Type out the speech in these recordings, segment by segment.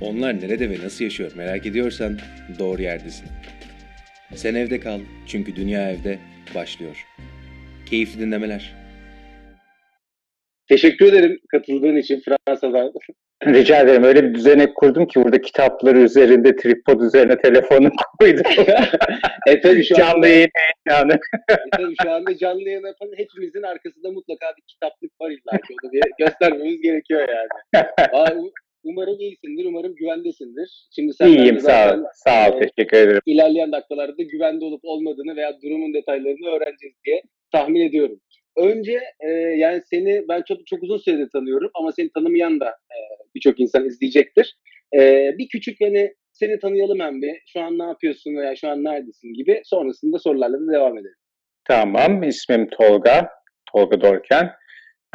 Onlar nerede ve nasıl yaşıyor merak ediyorsan doğru yerdesin. Sen evde kal çünkü dünya evde başlıyor. Keyifli dinlemeler. Teşekkür ederim katıldığın için Fransa'dan. Rica ederim. Öyle bir düzenek kurdum ki burada kitapları üzerinde, tripod üzerine telefonu koydum. e tabii şu Canlı anda, yayın yani. e tabii şu anda canlı yayın yapan hepimizin arkasında mutlaka bir kitaplık var illa ki. Onu bir göstermemiz gerekiyor yani. Aa, umarım iyisindir, umarım güvendesindir. Şimdi sen İyiyim sağ ol. Sağ ol. Teşekkür ederim. ilerleyen dakikalarda güvende olup olmadığını veya durumun detaylarını öğreneceğiz diye tahmin ediyorum. Önce e, yani seni ben çok çok uzun süredir tanıyorum ama seni tanımayan da e, birçok insan izleyecektir. E, bir küçük hani seni tanıyalım hem bir. Şu an ne yapıyorsun veya şu an neredesin gibi. Sonrasında sorularla da devam edelim. Tamam. İsmim Tolga. Tolga Dorken.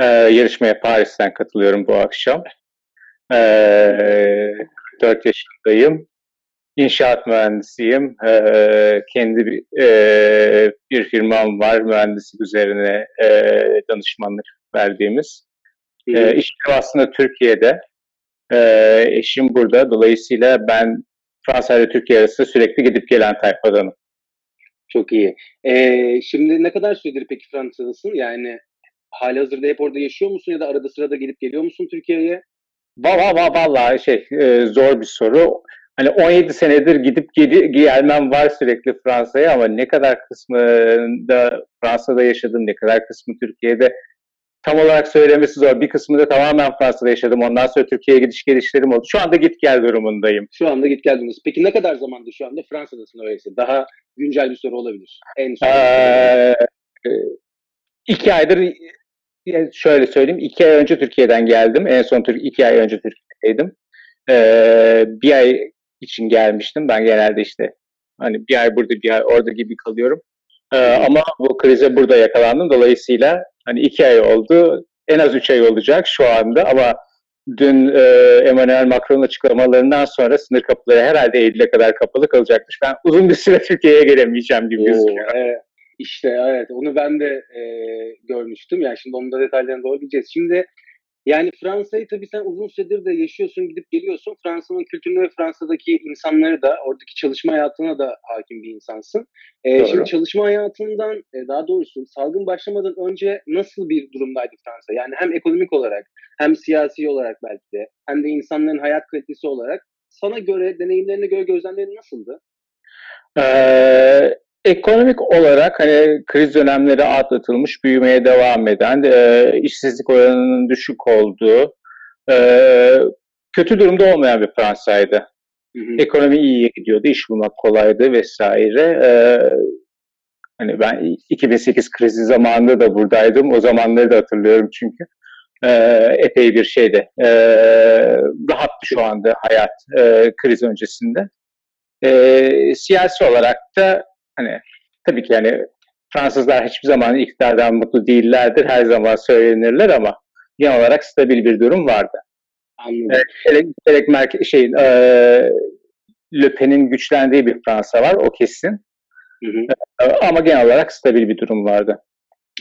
Ee, yarışmaya Paris'ten katılıyorum bu akşam. Ee, 4 yaşındayım. İnşaat mühendisiyim. Ee, kendi bir, e, bir firmam var. Mühendislik üzerine e, danışmanlık verdiğimiz. E, işim aslında Türkiye'de. E, eşim burada. Dolayısıyla ben Fransa ile Türkiye arasında sürekli gidip gelen tayfadanım. Çok iyi. E, şimdi ne kadar süredir peki Fransa'dasın? Yani hali hazırda hep orada yaşıyor musun ya da arada sırada gelip geliyor musun Türkiye'ye? Valla va, vallahi şey e, zor bir soru. Hani 17 senedir gidip gelmem var sürekli Fransa'ya ama ne kadar kısmında Fransa'da yaşadım, ne kadar kısmı Türkiye'de tam olarak söylemesi zor. Bir kısmında tamamen Fransa'da yaşadım. Ondan sonra Türkiye'ye gidiş gelişlerim oldu. Şu anda git gel durumundayım. Şu anda git geldiniz. Peki ne kadar zamandır şu anda Fransa'dasın öyleyse? Daha güncel bir soru olabilir. En son. Ee, e, iki aydır şöyle söyleyeyim. iki ay önce Türkiye'den geldim. En son Türk iki ay önce Türkiye'deydim. Ee, bir ay için gelmiştim. Ben genelde işte hani bir ay burada bir ay orada gibi kalıyorum. Ee, ama bu krize burada yakalandım. Dolayısıyla hani iki ay oldu. En az üç ay olacak şu anda ama dün e, Emmanuel Macron'un açıklamalarından sonra sınır kapıları herhalde Eylül'e kadar kapalı kalacakmış. Ben uzun bir süre Türkiye'ye gelemeyeceğim gibi gözüküyor. evet. İşte evet onu ben de e, görmüştüm. Yani şimdi onun da detaylarına doğru gideceğiz. Şimdi yani Fransa'yı tabii sen uzun süredir de yaşıyorsun, gidip geliyorsun. Fransa'nın kültürünü ve Fransa'daki insanları da, oradaki çalışma hayatına da hakim bir insansın. E, Doğru. şimdi çalışma hayatından, e, daha doğrusu salgın başlamadan önce nasıl bir durumdaydı Fransa? Yani hem ekonomik olarak, hem siyasi olarak belki de, hem de insanların hayat kalitesi olarak sana göre, deneyimlerine göre gözlemlerin nasıldı? Ee, ekonomik olarak hani kriz dönemleri atlatılmış, büyümeye devam eden, e, işsizlik oranının düşük olduğu, e, kötü durumda olmayan bir Fransa'ydı. Hı hı. Ekonomi iyiye gidiyordu, iş bulmak kolaydı vesaire. E, hani ben 2008 krizi zamanında da buradaydım. O zamanları da hatırlıyorum çünkü. E, epey bir şeydi. E, rahattı şu anda hayat e, kriz öncesinde. E, siyasi olarak da hani tabii ki yani Fransızlar hiçbir zaman iktidardan mutlu değillerdir. Her zaman söylenirler ama genel olarak stabil bir durum vardı. Anladım. Evet. Gerek, gerek merke- şey, e, Le Pen'in güçlendiği bir Fransa var, o kesin. Hı hı. E, Ama genel olarak stabil bir durum vardı.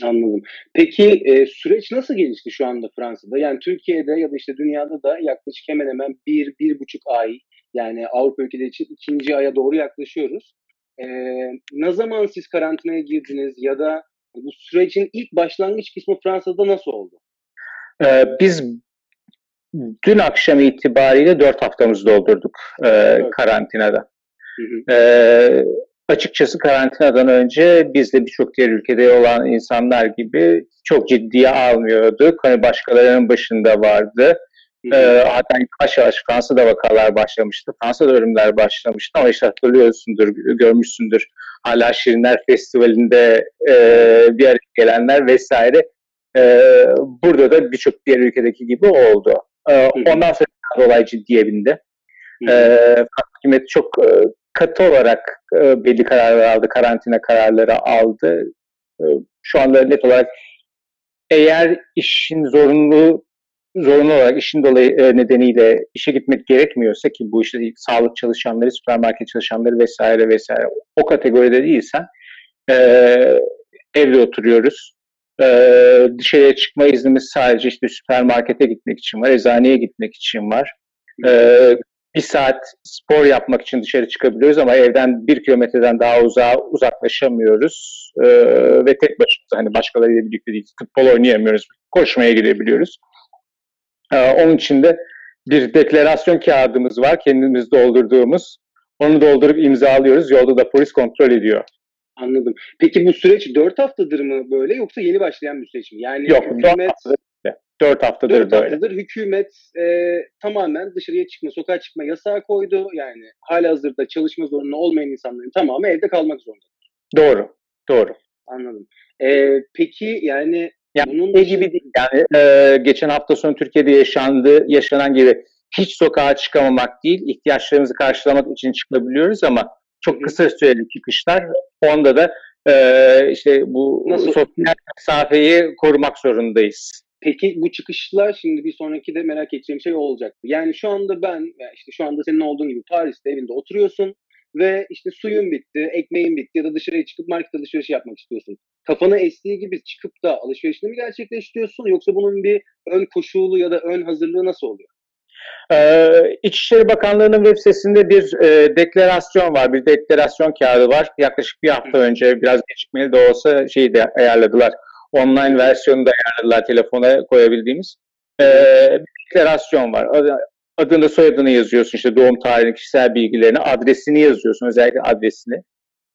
Anladım. Peki e, süreç nasıl gelişti şu anda Fransa'da? Yani Türkiye'de ya da işte dünyada da yaklaşık hemen hemen bir, bir buçuk ay yani Avrupa ülkeleri için ikinci aya doğru yaklaşıyoruz. E, ne zaman siz karantinaya girdiniz ya da bu sürecin ilk başlangıç kısmı Fransa'da nasıl oldu? E, Biz dün akşam itibariyle dört haftamızı doldurduk e, karantinada. Hı hı. Ee, açıkçası karantinadan önce biz de birçok diğer ülkede olan insanlar gibi çok ciddiye almıyorduk. Hani başkalarının başında vardı. Ee, hatta yavaş yavaş Fransa'da vakalar başlamıştı. Fransa'da ölümler başlamıştı ama işte hatırlıyorsundur, görmüşsündür. Hala Şirinler Festivali'nde e, bir araya gelenler vesaire. E, burada da birçok diğer ülkedeki gibi oldu. E, hı. ondan sonra olay ciddiye bindi. E, hükümet çok e, katı olarak e, belli kararlar aldı, karantina kararları aldı. E, şu anda net olarak eğer işin zorunlu zorunlu olarak işin dolayı e, nedeniyle işe gitmek gerekmiyorsa ki bu işte sağlık çalışanları, süpermarket çalışanları vesaire vesaire o kategoride değilsen e, evde oturuyoruz. E, dışarıya çıkma iznimiz sadece işte süpermarkete gitmek için var, eczaneye gitmek için var. E, bir saat spor yapmak için dışarı çıkabiliyoruz ama evden bir kilometreden daha uzağa uzaklaşamıyoruz ee, ve tek başımıza hani başkalarıyla birlikte değil futbol oynayamıyoruz koşmaya gidebiliyoruz. Ee, onun için de bir deklarasyon kağıdımız var kendimiz doldurduğumuz onu doldurup imzalıyoruz yolda da polis kontrol ediyor. Anladım. Peki bu süreç 4 haftadır mı böyle yoksa yeni başlayan bir süreç mi? Yani Yok 4 hükümet haftadır, 4 haftadır 4 böyle. haftadır hükümet e, tamamen dışarıya çıkma, sokağa çıkma yasağı koydu. Yani hala hazırda çalışma zorunlu olmayan insanların tamamı evde kalmak zorunda. Doğru, doğru. Anladım. E, peki yani Yani bunun şey gibi değil. Yani e, geçen hafta sonu Türkiye'de yaşandı, yaşanan gibi hiç sokağa çıkamamak değil, ihtiyaçlarımızı karşılamak için çıkabiliyoruz ama çok kısa süreli çıkışlar. Onda da e, işte bu Nasıl? sosyal mesafeyi korumak zorundayız. Peki bu çıkışlar şimdi bir sonraki de merak edeceğim şey olacak. Yani şu anda ben işte şu anda senin olduğun gibi Paris'te evinde oturuyorsun ve işte suyun bitti, ekmeğin bitti ya da dışarıya çıkıp markete alışveriş yapmak istiyorsun. Kafana estiği gibi çıkıp da alışverişini mi gerçekleştiriyorsun yoksa bunun bir ön koşulu ya da ön hazırlığı nasıl oluyor? Ee, İçişleri Bakanlığı'nın web sitesinde bir e, deklarasyon var, bir deklarasyon kağıdı var. Yaklaşık bir hafta önce biraz gecikmeli de olsa şeyi de ayarladılar. Online versiyonu da ayarladılar telefona koyabildiğimiz. Ee, bir deklarasyon var. Adı- Adını soyadını yazıyorsun, işte doğum tarihini, kişisel bilgilerini, adresini yazıyorsun, özellikle adresini.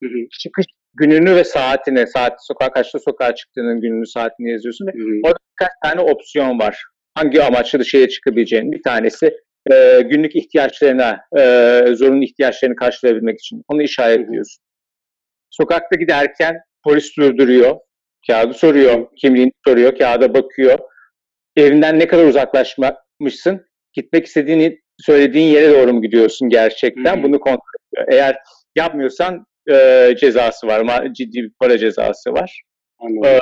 Hı hı, Çıkış gününü ve saatini, saat sokağa kaçta sokağa çıktığının gününü, saatini yazıyorsun. ve hı hı. Orada birkaç tane opsiyon var. Hangi amaçla dışarıya çıkabileceğin. Bir tanesi e, günlük ihtiyaçlarına, e, zorunlu ihtiyaçlarını karşılayabilmek için. Onu işaretliyorsun. Sokakta giderken polis durduruyor. Kağıdı soruyor. Kimliğini soruyor. Kağıda bakıyor. Evinden ne kadar uzaklaşmışsın? Gitmek istediğini söylediğin yere doğru mu gidiyorsun gerçekten? Hı hı. Bunu kontrol ediyor. Eğer yapmıyorsan e, cezası var. ma- Ciddi bir para cezası var Anladım. Ee,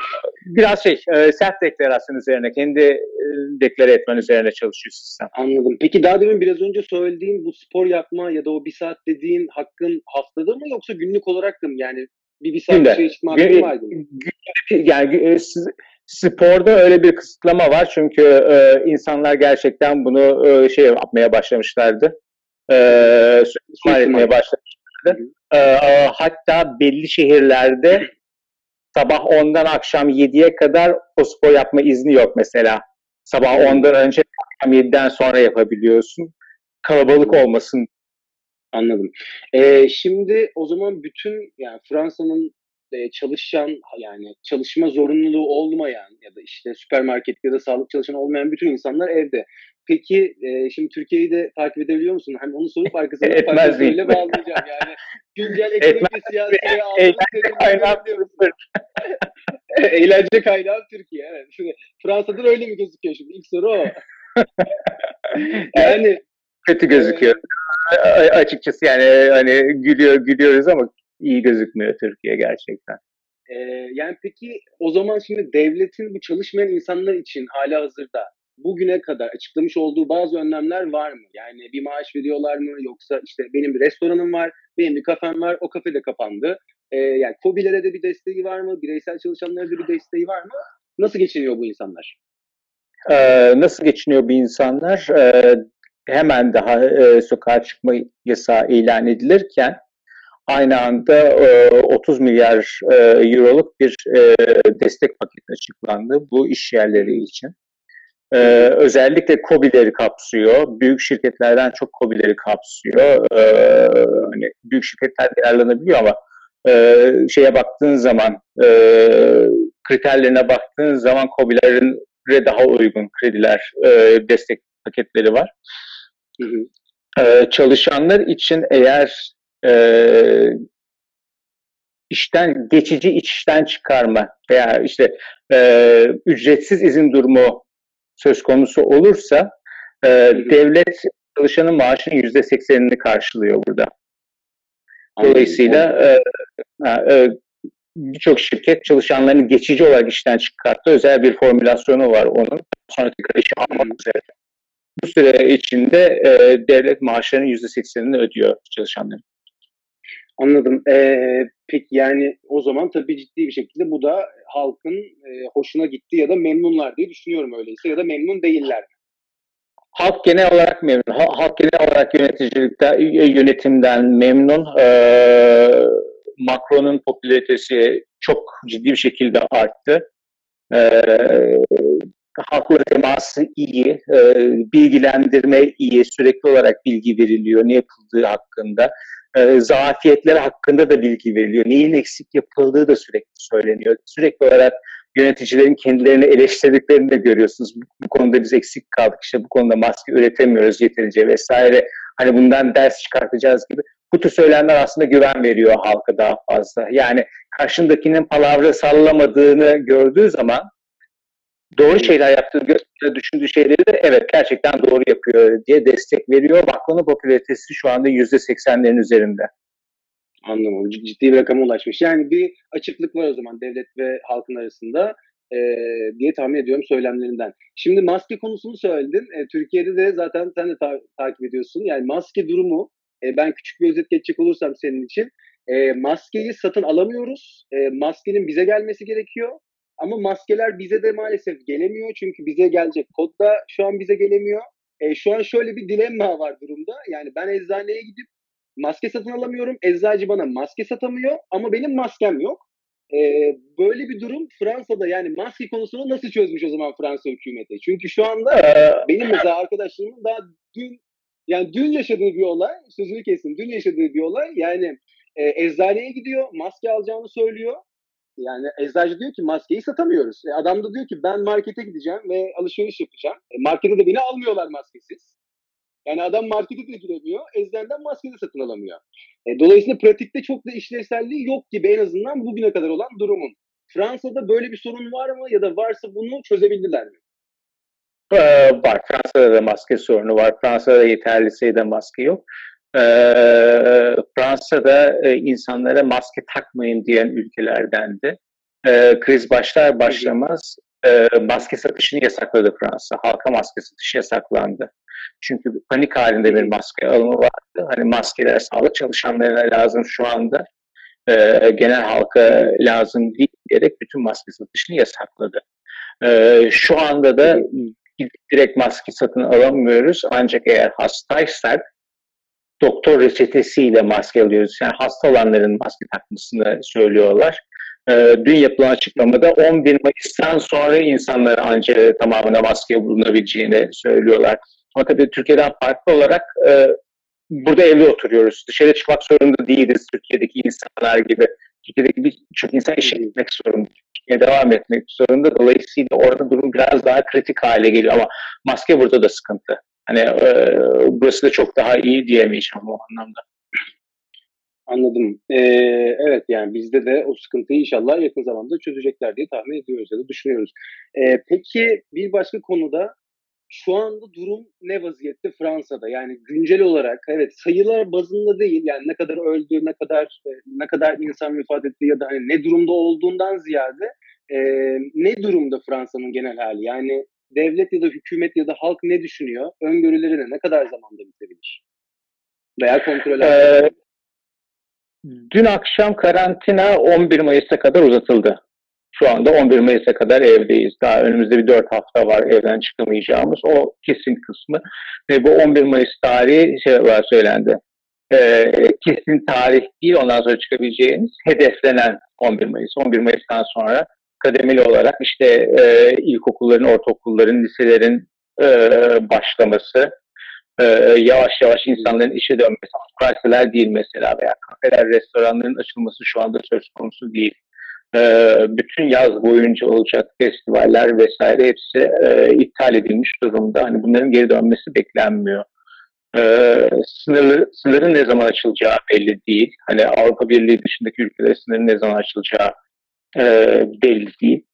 biraz şey e, sert deklarasyon üzerine kendi e, deklare etmen üzerine çalışıyor sistem. Anladım. Peki daha demin biraz önce söylediğin bu spor yapma ya da o bir saat dediğin hakkın haftada mı yoksa günlük olarak da mı? Yani bir, bir saat Günde. dışarı çıkma hakkın vardı mı? Yani e, sporda öyle bir kısıtlama var çünkü e, insanlar gerçekten bunu e, şey yapmaya başlamışlardı. E, suistimal etmeye başlamışlardı. E, e, hatta belli şehirlerde sabah 10'dan akşam 7'ye kadar o spor yapma izni yok mesela. Sabah 10'dan önce akşam 7'den sonra yapabiliyorsun. Kalabalık olmasın Anladım. Ee, şimdi o zaman bütün yani Fransa'nın e, çalışan yani çalışma zorunluluğu olmayan ya da işte süpermarket ya da sağlık çalışanı olmayan bütün insanlar evde. Peki e, şimdi Türkiye'yi de takip edebiliyor musun? Hani onu sorup değil. soruyla bağlayacağım. Yani güncel ekonomik ve siyasi Eğlence aldığınız kaynağı tedbirleri biliyor musun? Eğlence kaynağı Türkiye. Evet. Şimdi Fransa'da da öyle mi gözüküyor şimdi? İlk soru o. yani kötü gözüküyor. A- a- açıkçası yani hani gülüyor gülüyoruz ama iyi gözükmüyor Türkiye gerçekten. Ee, yani peki o zaman şimdi devletin bu çalışmayan insanlar için hala hazırda bugüne kadar açıklamış olduğu bazı önlemler var mı? Yani bir maaş veriyorlar mı? Yoksa işte benim bir restoranım var, benim bir kafem var, o kafe de kapandı. Ee, yani KOBİ'lere de bir desteği var mı? Bireysel çalışanlara da bir desteği var mı? Nasıl geçiniyor bu insanlar? Ee, nasıl geçiniyor bu insanlar? Ee, hemen daha e, sokağa çıkma yasağı ilan edilirken aynı anda e, 30 milyar e, euroluk bir e, destek paketi açıklandı bu iş yerleri için. Ee, özellikle KOBİ'leri kapsıyor. Büyük şirketlerden çok KOBİ'leri kapsıyor. Ee, hani büyük şirketler yararlanabiliyor ama e, şeye baktığın zaman e, kriterlerine baktığın zaman KOBİ'lerin daha uygun krediler, e, destek paketleri var. Hı hı. Ee, çalışanlar için eğer e, işten geçici işten çıkarma veya işte e, ücretsiz izin durumu söz konusu olursa e, devlet çalışanın maaşının yüzde seksenini karşılıyor burada. Dolayısıyla e, e, birçok şirket çalışanlarını geçici olarak işten çıkarttı. Özel bir formülasyonu var onun. Sonra tekrar işe almak üzere. Bu süre içinde e, devlet maaşlarının yüzde seksenini ödüyor çalışanların. Anladım. Ee, peki yani o zaman tabii ciddi bir şekilde bu da halkın e, hoşuna gitti ya da memnunlar diye düşünüyorum öyleyse ya da memnun değiller. Halk genel olarak memnun. Ha- Halk genel olarak yöneticilikten, yönetimden memnun. Ee, Macron'un popülaritesi çok ciddi bir şekilde arttı. Ee, halkla teması iyi, e, bilgilendirme iyi, sürekli olarak bilgi veriliyor ne yapıldığı hakkında. E, zafiyetler hakkında da bilgi veriliyor. Neyin eksik yapıldığı da sürekli söyleniyor. Sürekli olarak yöneticilerin kendilerini eleştirdiklerini de görüyorsunuz. Bu, bu konuda biz eksik kaldık. İşte bu konuda maske üretemiyoruz yeterince vesaire. Hani bundan ders çıkartacağız gibi. Bu tür söylemler aslında güven veriyor halka daha fazla. Yani karşındakinin palavra sallamadığını gördüğü zaman doğru şeyler yaptığını düşündüğü şeyleri de evet gerçekten doğru yapıyor diye destek veriyor. Macron'un popülaritesi şu anda yüzde seksenlerin üzerinde. Anlamadım. Ciddi bir rakama ulaşmış. Yani bir açıklık var o zaman devlet ve halkın arasında e, diye tahmin ediyorum söylemlerinden. Şimdi maske konusunu söyledin. E, Türkiye'de de zaten sen de ta- takip ediyorsun. Yani maske durumu e, ben küçük bir özet geçecek olursam senin için. E, maskeyi satın alamıyoruz. E, maskenin bize gelmesi gerekiyor. Ama maskeler bize de maalesef gelemiyor. Çünkü bize gelecek kod da şu an bize gelemiyor. E, şu an şöyle bir dilemma var durumda. Yani ben eczaneye gidip maske satın alamıyorum. Eczacı bana maske satamıyor ama benim maskem yok. Ee, böyle bir durum Fransa'da yani maske konusunu nasıl çözmüş o zaman Fransa hükümeti? Çünkü şu anda benim mesela arkadaşlarımın daha dün yani dün yaşadığı bir olay, sözünü kesin, dün yaşadığı bir olay yani e, eczaneye gidiyor, maske alacağını söylüyor. Yani eczacı diyor ki maskeyi satamıyoruz. E, adam da diyor ki ben markete gideceğim ve alışveriş yapacağım. E, markete de beni almıyorlar maskesiz. Yani adam markete de giremiyor, eczaneden maske de satın alamıyor. E, dolayısıyla pratikte çok da işlevselliği yok gibi en azından bugüne kadar olan durumun. Fransa'da böyle bir sorun var mı ya da varsa bunu çözebildiler mi? Ee, var. Fransa'da da maske sorunu var. Fransa'da yeterli sayıda maske yok. Ee, Fransa'da e, insanlara maske takmayın diyen ülkelerdendi. Ee, kriz başlar başlamaz e, maske satışını yasakladı Fransa. Halka maske satışı yasaklandı. Çünkü panik halinde bir maske alımı vardı. Hani maskeler sağlık çalışanlarına lazım şu anda. Ee, genel halka lazım değil diyerek bütün maske satışını yasakladı. Ee, şu anda da direkt maske satın alamıyoruz. Ancak eğer hastaysak doktor reçetesiyle maske alıyoruz. Yani hasta olanların maske takmasını söylüyorlar. Ee, dün yapılan açıklamada 11 Mayıs'tan sonra insanlar ancak tamamına maske bulunabileceğini söylüyorlar. Ama tabii Türkiye'den farklı olarak e, burada evde oturuyoruz. Dışarı çıkmak zorunda değiliz Türkiye'deki insanlar gibi. Türkiye'deki birçok insan işe gitmek zorunda. Türkiye'ye devam etmek zorunda. Dolayısıyla orada durum biraz daha kritik hale geliyor. Ama maske burada da sıkıntı. Hani e, burası da çok daha iyi diyemeyeceğim o anlamda. Anladım. Ee, evet yani bizde de o sıkıntıyı inşallah yakın zamanda çözecekler diye tahmin ediyoruz ya da düşünüyoruz. Ee, peki bir başka konuda şu anda durum ne vaziyette Fransa'da? Yani güncel olarak evet sayılar bazında değil yani ne kadar öldü, ne kadar e, ne kadar insan vefat etti ya da hani ne durumda olduğundan ziyade e, ne durumda Fransa'nın genel hali? Yani devlet ya da hükümet ya da halk ne düşünüyor? Öngörüleri ne? Kadar zamanda bitebilir? Veya kontroller? Ee, dün akşam karantina 11 Mayıs'a kadar uzatıldı. Şu anda 11 Mayıs'a kadar evdeyiz. Daha önümüzde bir 4 hafta var evden çıkamayacağımız. O kesin kısmı. Ve bu 11 Mayıs tarihi şey var söylendi. Ee, kesin tarih değil ondan sonra çıkabileceğiniz hedeflenen 11 Mayıs. 11 Mayıs'tan sonra kademeli olarak işte e, ilkokulların, ortaokulların, liselerin e, başlaması, e, yavaş yavaş insanların işe dönmesi, üniversiteler değil mesela veya kafeler, restoranların açılması şu anda söz konusu değil. E, bütün yaz boyunca olacak festivaller vesaire hepsi e, iptal edilmiş durumda. Hani bunların geri dönmesi beklenmiyor. E, sınırlı, sınırın ne zaman açılacağı belli değil. Hani Avrupa Birliği dışındaki ülkelere sınırın ne zaman açılacağı e, belli değil.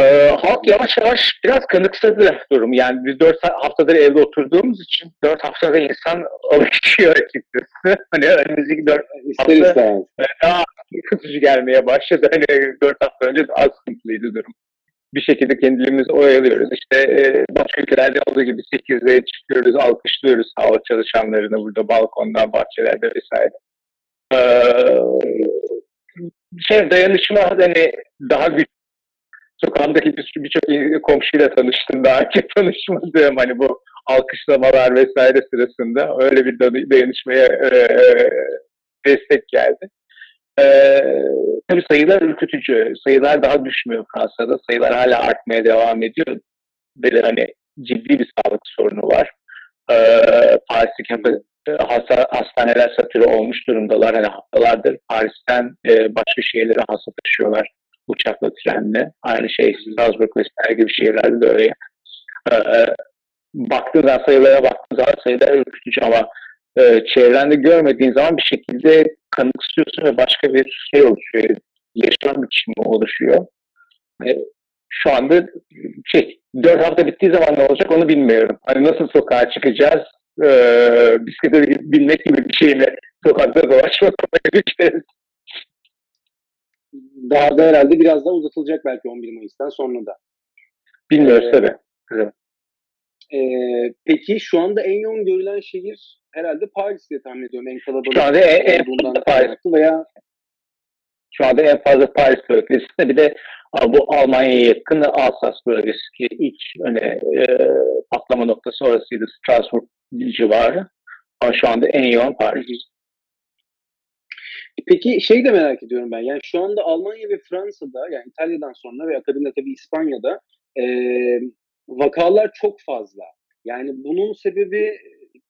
E, halk yavaş yavaş biraz kanıksadı durum. Yani biz dört haftadır evde oturduğumuz için dört haftada insan alışıyor açıkçası. Hani önümüzdeki dört İster hafta istemez. daha sıkıntıcı gelmeye başladı. Hani dört hafta önce az sıkıntılıydı durum. Bir şekilde kendimizi oyalıyoruz. İşte e, başka ülkelerde olduğu gibi 8'de çıkıyoruz, alkışlıyoruz sağlık çalışanlarını burada balkondan, bahçelerde vesaire. Ee, şey dayanışma hani daha güçlü sokağımdaki bir- birçok komşuyla tanıştım. Daha önce tanışmadığım hani bu alkışlamalar vesaire sırasında öyle bir dayanı- dayanışmaya e, destek geldi. E, tabii sayılar ürkütücü. Sayılar daha düşmüyor Fransa'da. Sayılar hala artmaya devam ediyor. Böyle hani ciddi bir sağlık sorunu var. E, Paris'teki e, hasta, hastaneler satürü olmuş durumdalar. Hani haftalardır Paris'ten e, başka şehirlere hasta taşıyorlar uçakla, trenle. Aynı şey Strasbourg vesaire gibi şehirlerde de öyle. E, baktığın zaman sayılara baktığın zaman sayılar ürkütücü ama e, çevrende görmediğin zaman bir şekilde kanıksıyorsun ve başka bir şey oluşuyor. Yaşam biçimi oluşuyor. E, şu anda şey, dört hafta bittiği zaman ne olacak onu bilmiyorum. Hani nasıl sokağa çıkacağız? E, bisiklete binmek gibi bir şeyle sokakta dolaşmak olabilir. Daha da herhalde biraz daha uzatılacak belki 11 Mayıs'tan sonra da. Bilmiyoruz Ee, tabii. Ee, peki şu anda en yoğun görülen şehir herhalde Paris diye tahmin ediyorum. En kalabalık Şu anda en, en Paris. veya Şu anda en fazla Paris bölgesinde bir de bu Almanya'ya yakın Alsas bölgesi ki ilk öne e, patlama noktası orasıydı Strasbourg civarı. Ama şu anda en yoğun Paris. Peki şey de merak ediyorum ben. Yani şu anda Almanya ve Fransa'da yani İtalya'dan sonra ve akabinde tabii İspanya'da e, vakalar çok fazla. Yani bunun sebebi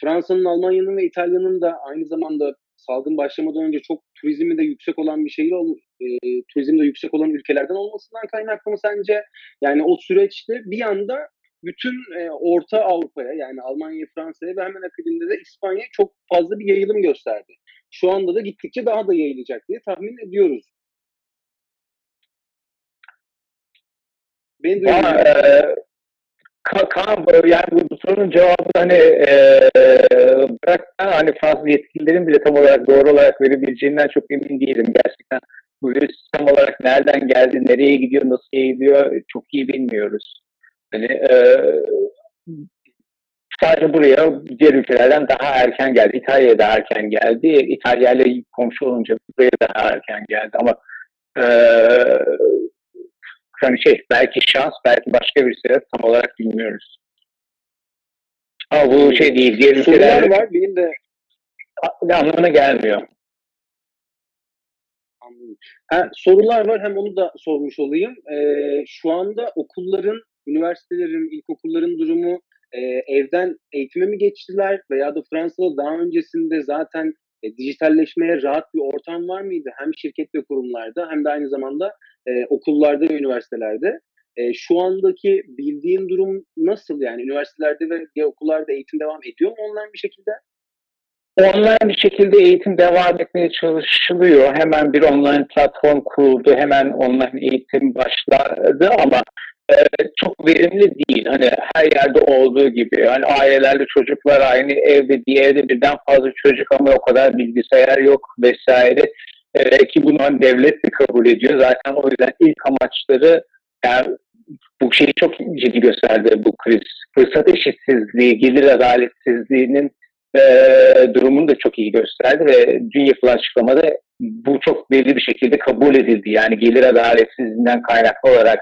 Fransa'nın, Almanya'nın ve İtalya'nın da aynı zamanda salgın başlamadan önce çok turizmi de yüksek olan bir şehir, ol- e, turizmi de yüksek olan ülkelerden olmasından kaynaklı mı sence? Yani o süreçte bir anda bütün e, Orta Avrupa'ya yani Almanya, Fransa'ya ve hemen akabinde de İspanya'ya çok fazla bir yayılım gösterdi. Şu anda da gittikçe daha da yayılacak diye tahmin ediyoruz. Beni duyuyor Ama musun? e, Ka- Kaan, yani bu, bu sorunun cevabını hani e, bırak hani Fransız yetkililerin bile tam olarak doğru olarak verebileceğinden çok emin değilim. Gerçekten bu virüs tam olarak nereden geldi, nereye gidiyor, nasıl gidiyor çok iyi bilmiyoruz. Hani e, sadece buraya diğer ülkelerden daha erken geldi. İtalya'ya daha erken geldi. İtalya ile komşu olunca buraya daha erken geldi ama e, hani şey belki şans belki başka bir sebep tam olarak bilmiyoruz. Ama bu şey değil diğer Sorular ülkeler var. Benim de anlamına gelmiyor. Anladım. Ha, sorular var. Hem onu da sormuş olayım. Ee, şu anda okulların, üniversitelerin, ilkokulların durumu e, evden eğitime mi geçtiler? Veya da Fransa'da daha öncesinde zaten e, dijitalleşmeye rahat bir ortam var mıydı? Hem şirket ve kurumlarda hem de aynı zamanda e, okullarda ve üniversitelerde. E, şu andaki bildiğin durum nasıl? Yani üniversitelerde ve okullarda eğitim devam ediyor mu online bir şekilde? Online bir şekilde eğitim devam etmeye çalışılıyor. Hemen bir online platform kuruldu. Hemen online eğitim başladı ama çok verimli değil. Hani her yerde olduğu gibi. Hani ailelerle çocuklar aynı evde bir evde birden fazla çocuk ama o kadar bilgisayar yok vesaire. E, ki bunu hani devlet de kabul ediyor. Zaten o yüzden ilk amaçları yani bu şeyi çok ciddi gösterdi bu kriz. Fırsat eşitsizliği, gelir adaletsizliğinin e, durumunu da çok iyi gösterdi ve dün yapılan açıklamada bu çok belli bir şekilde kabul edildi. Yani gelir adaletsizliğinden kaynaklı olarak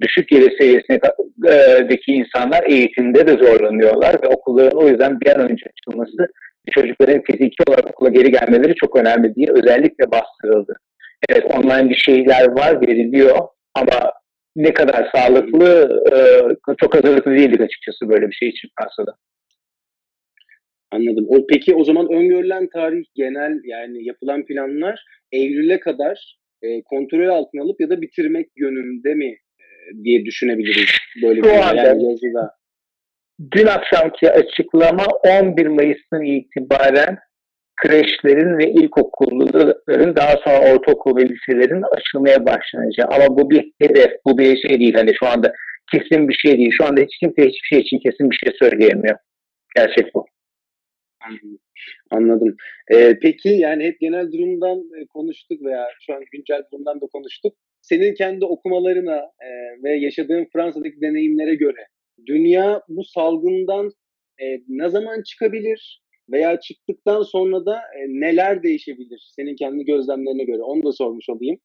düşük gelir seviyesindeki insanlar eğitimde de zorlanıyorlar ve okulların o yüzden bir an önce açılması çocukların fiziki olarak okula geri gelmeleri çok önemli diye özellikle bastırıldı. Evet online bir şeyler var veriliyor ama ne kadar sağlıklı e, çok hazırlıklı değildik açıkçası böyle bir şey için Fransa'da. Anladım. O, peki o zaman öngörülen tarih genel yani yapılan planlar Eylül'e kadar e, kontrol altına alıp ya da bitirmek yönünde mi e, diye düşünebiliriz böyle bir Şu anda- yani yazıda. Dün akşamki açıklama 11 Mayıs'tan itibaren kreşlerin ve ilkokulların daha sonra ortaokul ve liselerin açılmaya başlanacağı. Ama bu bir hedef, bu bir şey değil. Hani şu anda kesin bir şey değil. Şu anda hiç kimse hiçbir şey için kesin bir şey söyleyemiyor. Gerçek bu. Anladım. Anladım. Ee, peki yani hep genel durumdan e, konuştuk veya şu an güncel durumdan da konuştuk. Senin kendi okumalarına e, ve yaşadığın Fransa'daki deneyimlere göre dünya bu salgından e, ne zaman çıkabilir veya çıktıktan sonra da e, neler değişebilir senin kendi gözlemlerine göre onu da sormuş olayım.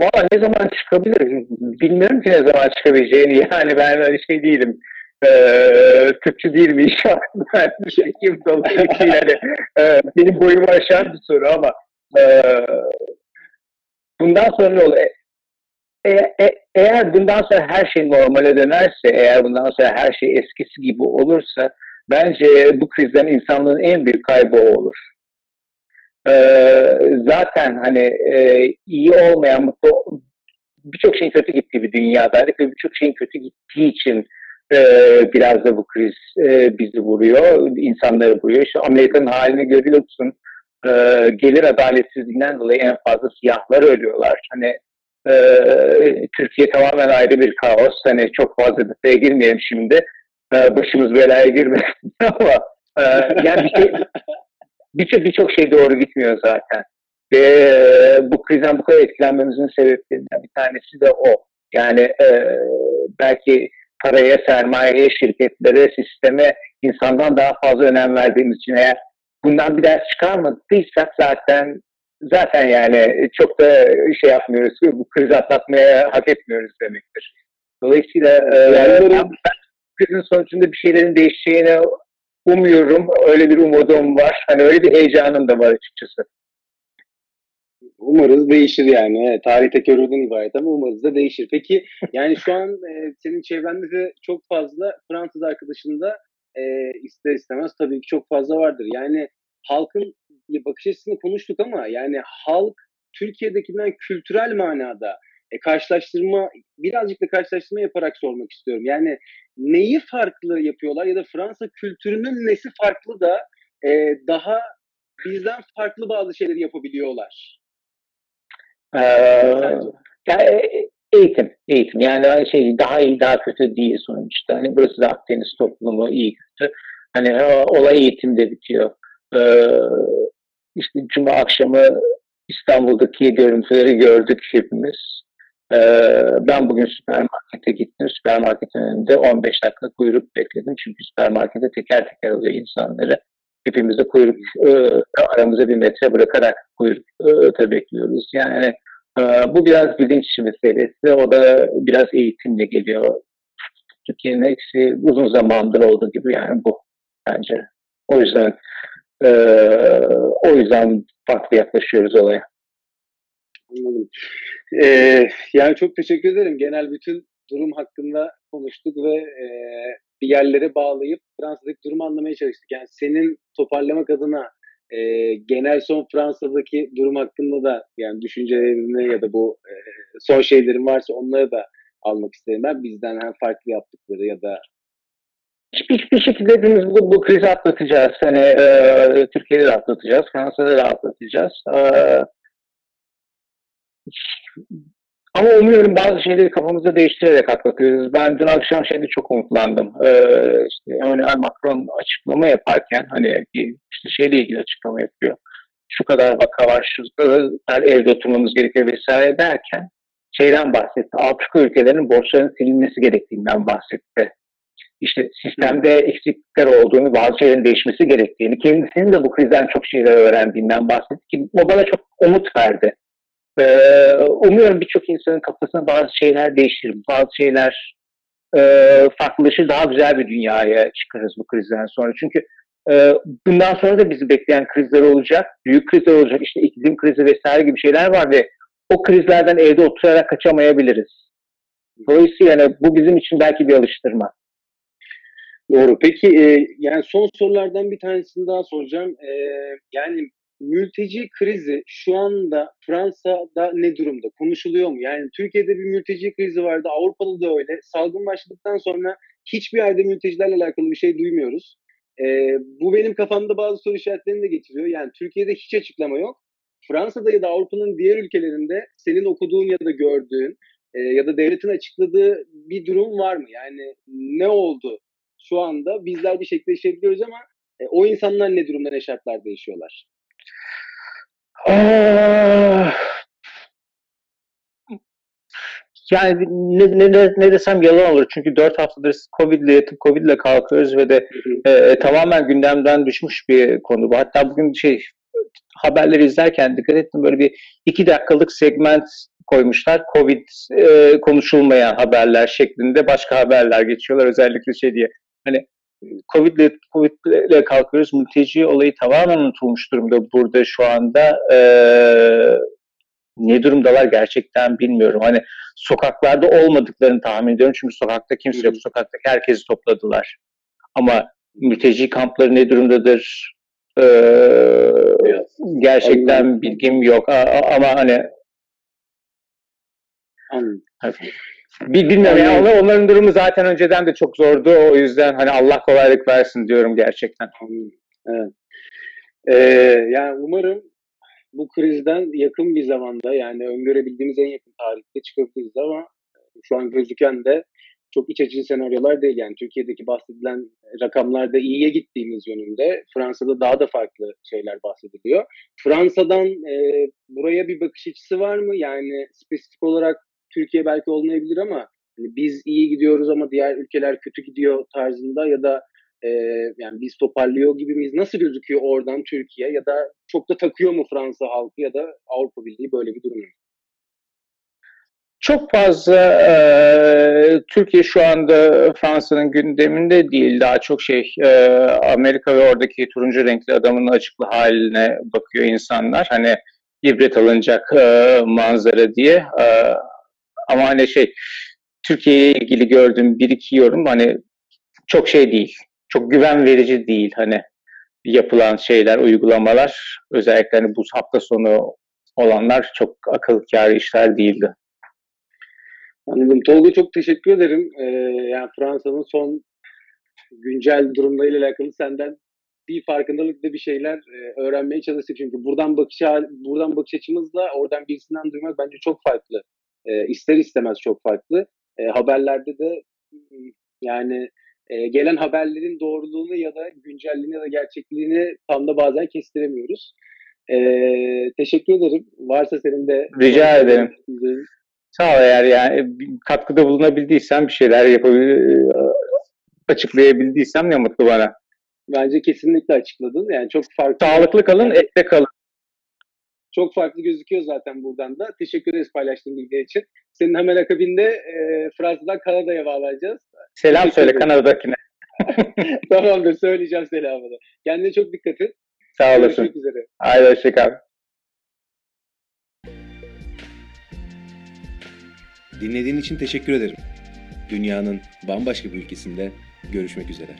Valla ne zaman çıkabilir? Bilmiyorum ki ne zaman çıkabileceğini. Yani ben öyle şey değilim. Ee, Türkçe değil mi inşallah? Şekiyim dolayısıyla yani, e, benim boyumu aşan bir soru ama e, bundan sonra ne olur? E, e- e- eğer bundan sonra her şey normale dönerse, eğer bundan sonra her şey eskisi gibi olursa bence bu krizden insanlığın en büyük kaybı olur. Ee, zaten hani e, iyi olmayan, birçok şeyin kötü gittiği bir dünyadaydık ve birçok şeyin kötü gittiği için e, biraz da bu kriz e, bizi vuruyor, insanları vuruyor. İşte Amerika'nın halini görüyorsun. E, gelir adaletsizliğinden dolayı en fazla siyahlar ölüyorlar. Hani e, Türkiye tamamen ayrı bir kaos. Hani çok fazla detaya girmeyelim şimdi. E, başımız belaya girmesin ama e, yani bir şey, birçok birçok şey doğru gitmiyor zaten. Ve e, bu krizden bu kadar etkilenmemizin sebeplerinden bir tanesi de o. Yani e, belki paraya, sermayeye, şirketlere, sisteme insandan daha fazla önem verdiğimiz için eğer bundan bir ders çıkarmadıysak zaten zaten yani çok da şey yapmıyoruz, bu krizi atlatmaya hak etmiyoruz demektir. Dolayısıyla e, Yani- ben, krizin sonucunda bir şeylerin değişeceğini umuyorum. Öyle bir umudum var. Hani öyle bir heyecanım da var açıkçası. Umarız değişir yani. Tarih tekerrürden ibaret ama umarız da değişir. Peki yani şu an e, senin çevrende de çok fazla Fransız arkadaşın da e, ister istemez tabii ki çok fazla vardır. Yani halkın bakış açısını konuştuk ama yani halk Türkiye'dekinden kültürel manada e, karşılaştırma birazcık da karşılaştırma yaparak sormak istiyorum. Yani neyi farklı yapıyorlar ya da Fransa kültürünün nesi farklı da e, daha bizden farklı bazı şeyleri yapabiliyorlar. Ee, ya, e- eğitim, eğitim. Yani şey daha iyi, daha kötü değil sonuçta. Hani burası da Akdeniz toplumu iyi kötü. Hani e, olay eğitimde bitiyor. Ee, işte Cuma akşamı İstanbul'daki görüntüleri gördük hepimiz. Ee, ben bugün süpermarkete gittim. Süpermarketin önünde 15 dakika kuyruk bekledim. Çünkü süpermarkete teker teker alıyor insanları. Hepimiz de kuyruk e, aramıza bir metre bırakarak kuyrukta bekliyoruz. Yani e, bu biraz bilinç meselesi. O da biraz eğitimle geliyor. Türkiye'nin eksi uzun zamandır olduğu gibi yani bu bence. O yüzden e, o yüzden farklı yaklaşıyoruz olaya. Anladım. Ee, yani çok teşekkür ederim. Genel bütün durum hakkında konuştuk ve e, bir yerlere bağlayıp Fransa'daki durumu anlamaya çalıştık. Yani senin toparlamak adına e, genel son Fransa'daki durum hakkında da yani düşüncelerini ya da bu e, son şeylerin varsa onları da almak isterim. Ben bizden hem farklı yaptıkları ya da Hiçbir, şekilde hepimiz bu, bu krizi atlatacağız. Hani e, Türkiye'de de atlatacağız, Fransa'da da atlatacağız. E, ama umuyorum bazı şeyleri kafamızda değiştirerek atlatıyoruz. Ben dün akşam şeyde çok umutlandım. E, işte Emmanuel Macron açıklama yaparken hani işte şeyle ilgili açıklama yapıyor. Şu kadar vaka var, şu kadar evde oturmamız gerekiyor vesaire derken şeyden bahsetti. Afrika ülkelerinin borçlarının silinmesi gerektiğinden bahsetti işte sistemde eksiklikler olduğunu, bazı şeylerin değişmesi gerektiğini, kendisinin de bu krizden çok şeyler öğrendiğinden bahsetti ki o bana çok umut verdi. Ee, umuyorum birçok insanın kafasında bazı şeyler değişir, bazı şeyler e, farklılaşır, daha güzel bir dünyaya çıkarız bu krizden sonra. Çünkü e, bundan sonra da bizi bekleyen krizler olacak, büyük krizler olacak, işte iklim krizi vesaire gibi şeyler var ve o krizlerden evde oturarak kaçamayabiliriz. Dolayısıyla yani bu bizim için belki bir alıştırma. Doğru. Peki e, yani son sorulardan bir tanesini daha soracağım. E, yani mülteci krizi şu anda Fransa'da ne durumda? Konuşuluyor mu? Yani Türkiye'de bir mülteci krizi vardı. Avrupa'da da öyle. Salgın başladıktan sonra hiçbir yerde mültecilerle alakalı bir şey duymuyoruz. E, bu benim kafamda bazı soru işaretlerini de getiriyor. Yani Türkiye'de hiç açıklama yok. Fransa'da ya da Avrupa'nın diğer ülkelerinde senin okuduğun ya da gördüğün e, ya da devletin açıkladığı bir durum var mı? Yani ne oldu şu anda bizler bir şekilde yaşayabiliyoruz ama e, o insanlar ne durumda ne şartlarda yaşıyorlar? Ah. Yani ne, ne, ne, ne desem yalan olur. Çünkü 4 haftadır Covid ile yatıp Covid ile kalkıyoruz ve de e, tamamen gündemden düşmüş bir konu bu. Hatta bugün şey haberleri izlerken dikkat ettim böyle bir iki dakikalık segment koymuşlar. Covid e, konuşulmayan haberler şeklinde başka haberler geçiyorlar özellikle şey diye. Hani Covid'le Covid'le kalkıyoruz. Mülteci olayı tamamen unutulmuş durumda burada şu anda. E, ne durumdalar gerçekten bilmiyorum. Hani sokaklarda olmadıklarını tahmin ediyorum. Çünkü sokakta kimse yok. Sokaktaki herkesi topladılar. Ama mülteci kampları ne durumdadır? Ee, gerçekten Anladım. bilgim yok. A- ama hani Anladım. Bil- bilmiyorum ya onlar- onların durumu zaten önceden de çok zordu. O yüzden hani Allah kolaylık versin diyorum gerçekten. Evet. Ee, yani umarım bu krizden yakın bir zamanda yani öngörebildiğimiz en yakın tarihte çıkabiliriz ama şu an gözüken de çok iç açıcı senaryolar değil. Yani Türkiye'deki bahsedilen rakamlarda iyiye gittiğimiz yönünde. Fransa'da daha da farklı şeyler bahsediliyor. Fransa'dan e, buraya bir bakış açısı var mı? Yani spesifik olarak Türkiye belki olmayabilir ama hani biz iyi gidiyoruz ama diğer ülkeler kötü gidiyor tarzında ya da e, yani biz toparlıyor gibi miyiz? Nasıl gözüküyor oradan Türkiye ya da çok da takıyor mu Fransa halkı ya da Avrupa Birliği böyle bir durum? Çok fazla e, Türkiye şu anda Fransa'nın gündeminde değil. Daha çok şey e, Amerika ve oradaki turuncu renkli adamın açıklı haline bakıyor insanlar. Hani ibret alınacak e, manzara diye. E, ama hani şey Türkiye ile ilgili gördüğüm bir iki yorum hani çok şey değil. Çok güven verici değil hani yapılan şeyler, uygulamalar. Özellikle hani bu hafta sonu olanlar çok akıl kârı işler değildi. Anladım. Tolga çok teşekkür ederim. Ee, yani Fransa'nın son güncel durumlarıyla alakalı senden bir farkındalıkla bir şeyler e, öğrenmeye çalıştık. Çünkü buradan bakış buradan bakış açımızla oradan birisinden duymak bence çok farklı. E, ister istemez çok farklı. E, haberlerde de yani e, gelen haberlerin doğruluğunu ya da güncelliğini ya da gerçekliğini tam da bazen kestiremiyoruz. E, teşekkür ederim. Varsa senin de Rica ederim. Sağ ol eğer yani bir katkıda bulunabildiysem bir şeyler yapabil açıklayabildiysem ne mutlu bana. Bence kesinlikle açıkladın. Yani çok farklı. Sağlıklı kalın, etle kalın. Çok farklı gözüküyor zaten buradan da. Teşekkür ederiz paylaştığın bilgiler için. Senin hemen akabinde e, Fransa'dan Kanada'ya bağlanacağız. Selam Teşekkür söyle. Kanada'dakine. Tamamdır söyleyeceğim selamını. Kendine çok dikkat et. Sağ olasın. Görüşmek üzere. Haydi hoşçakal. Dinlediğin için teşekkür ederim. Dünyanın bambaşka bir ülkesinde görüşmek üzere.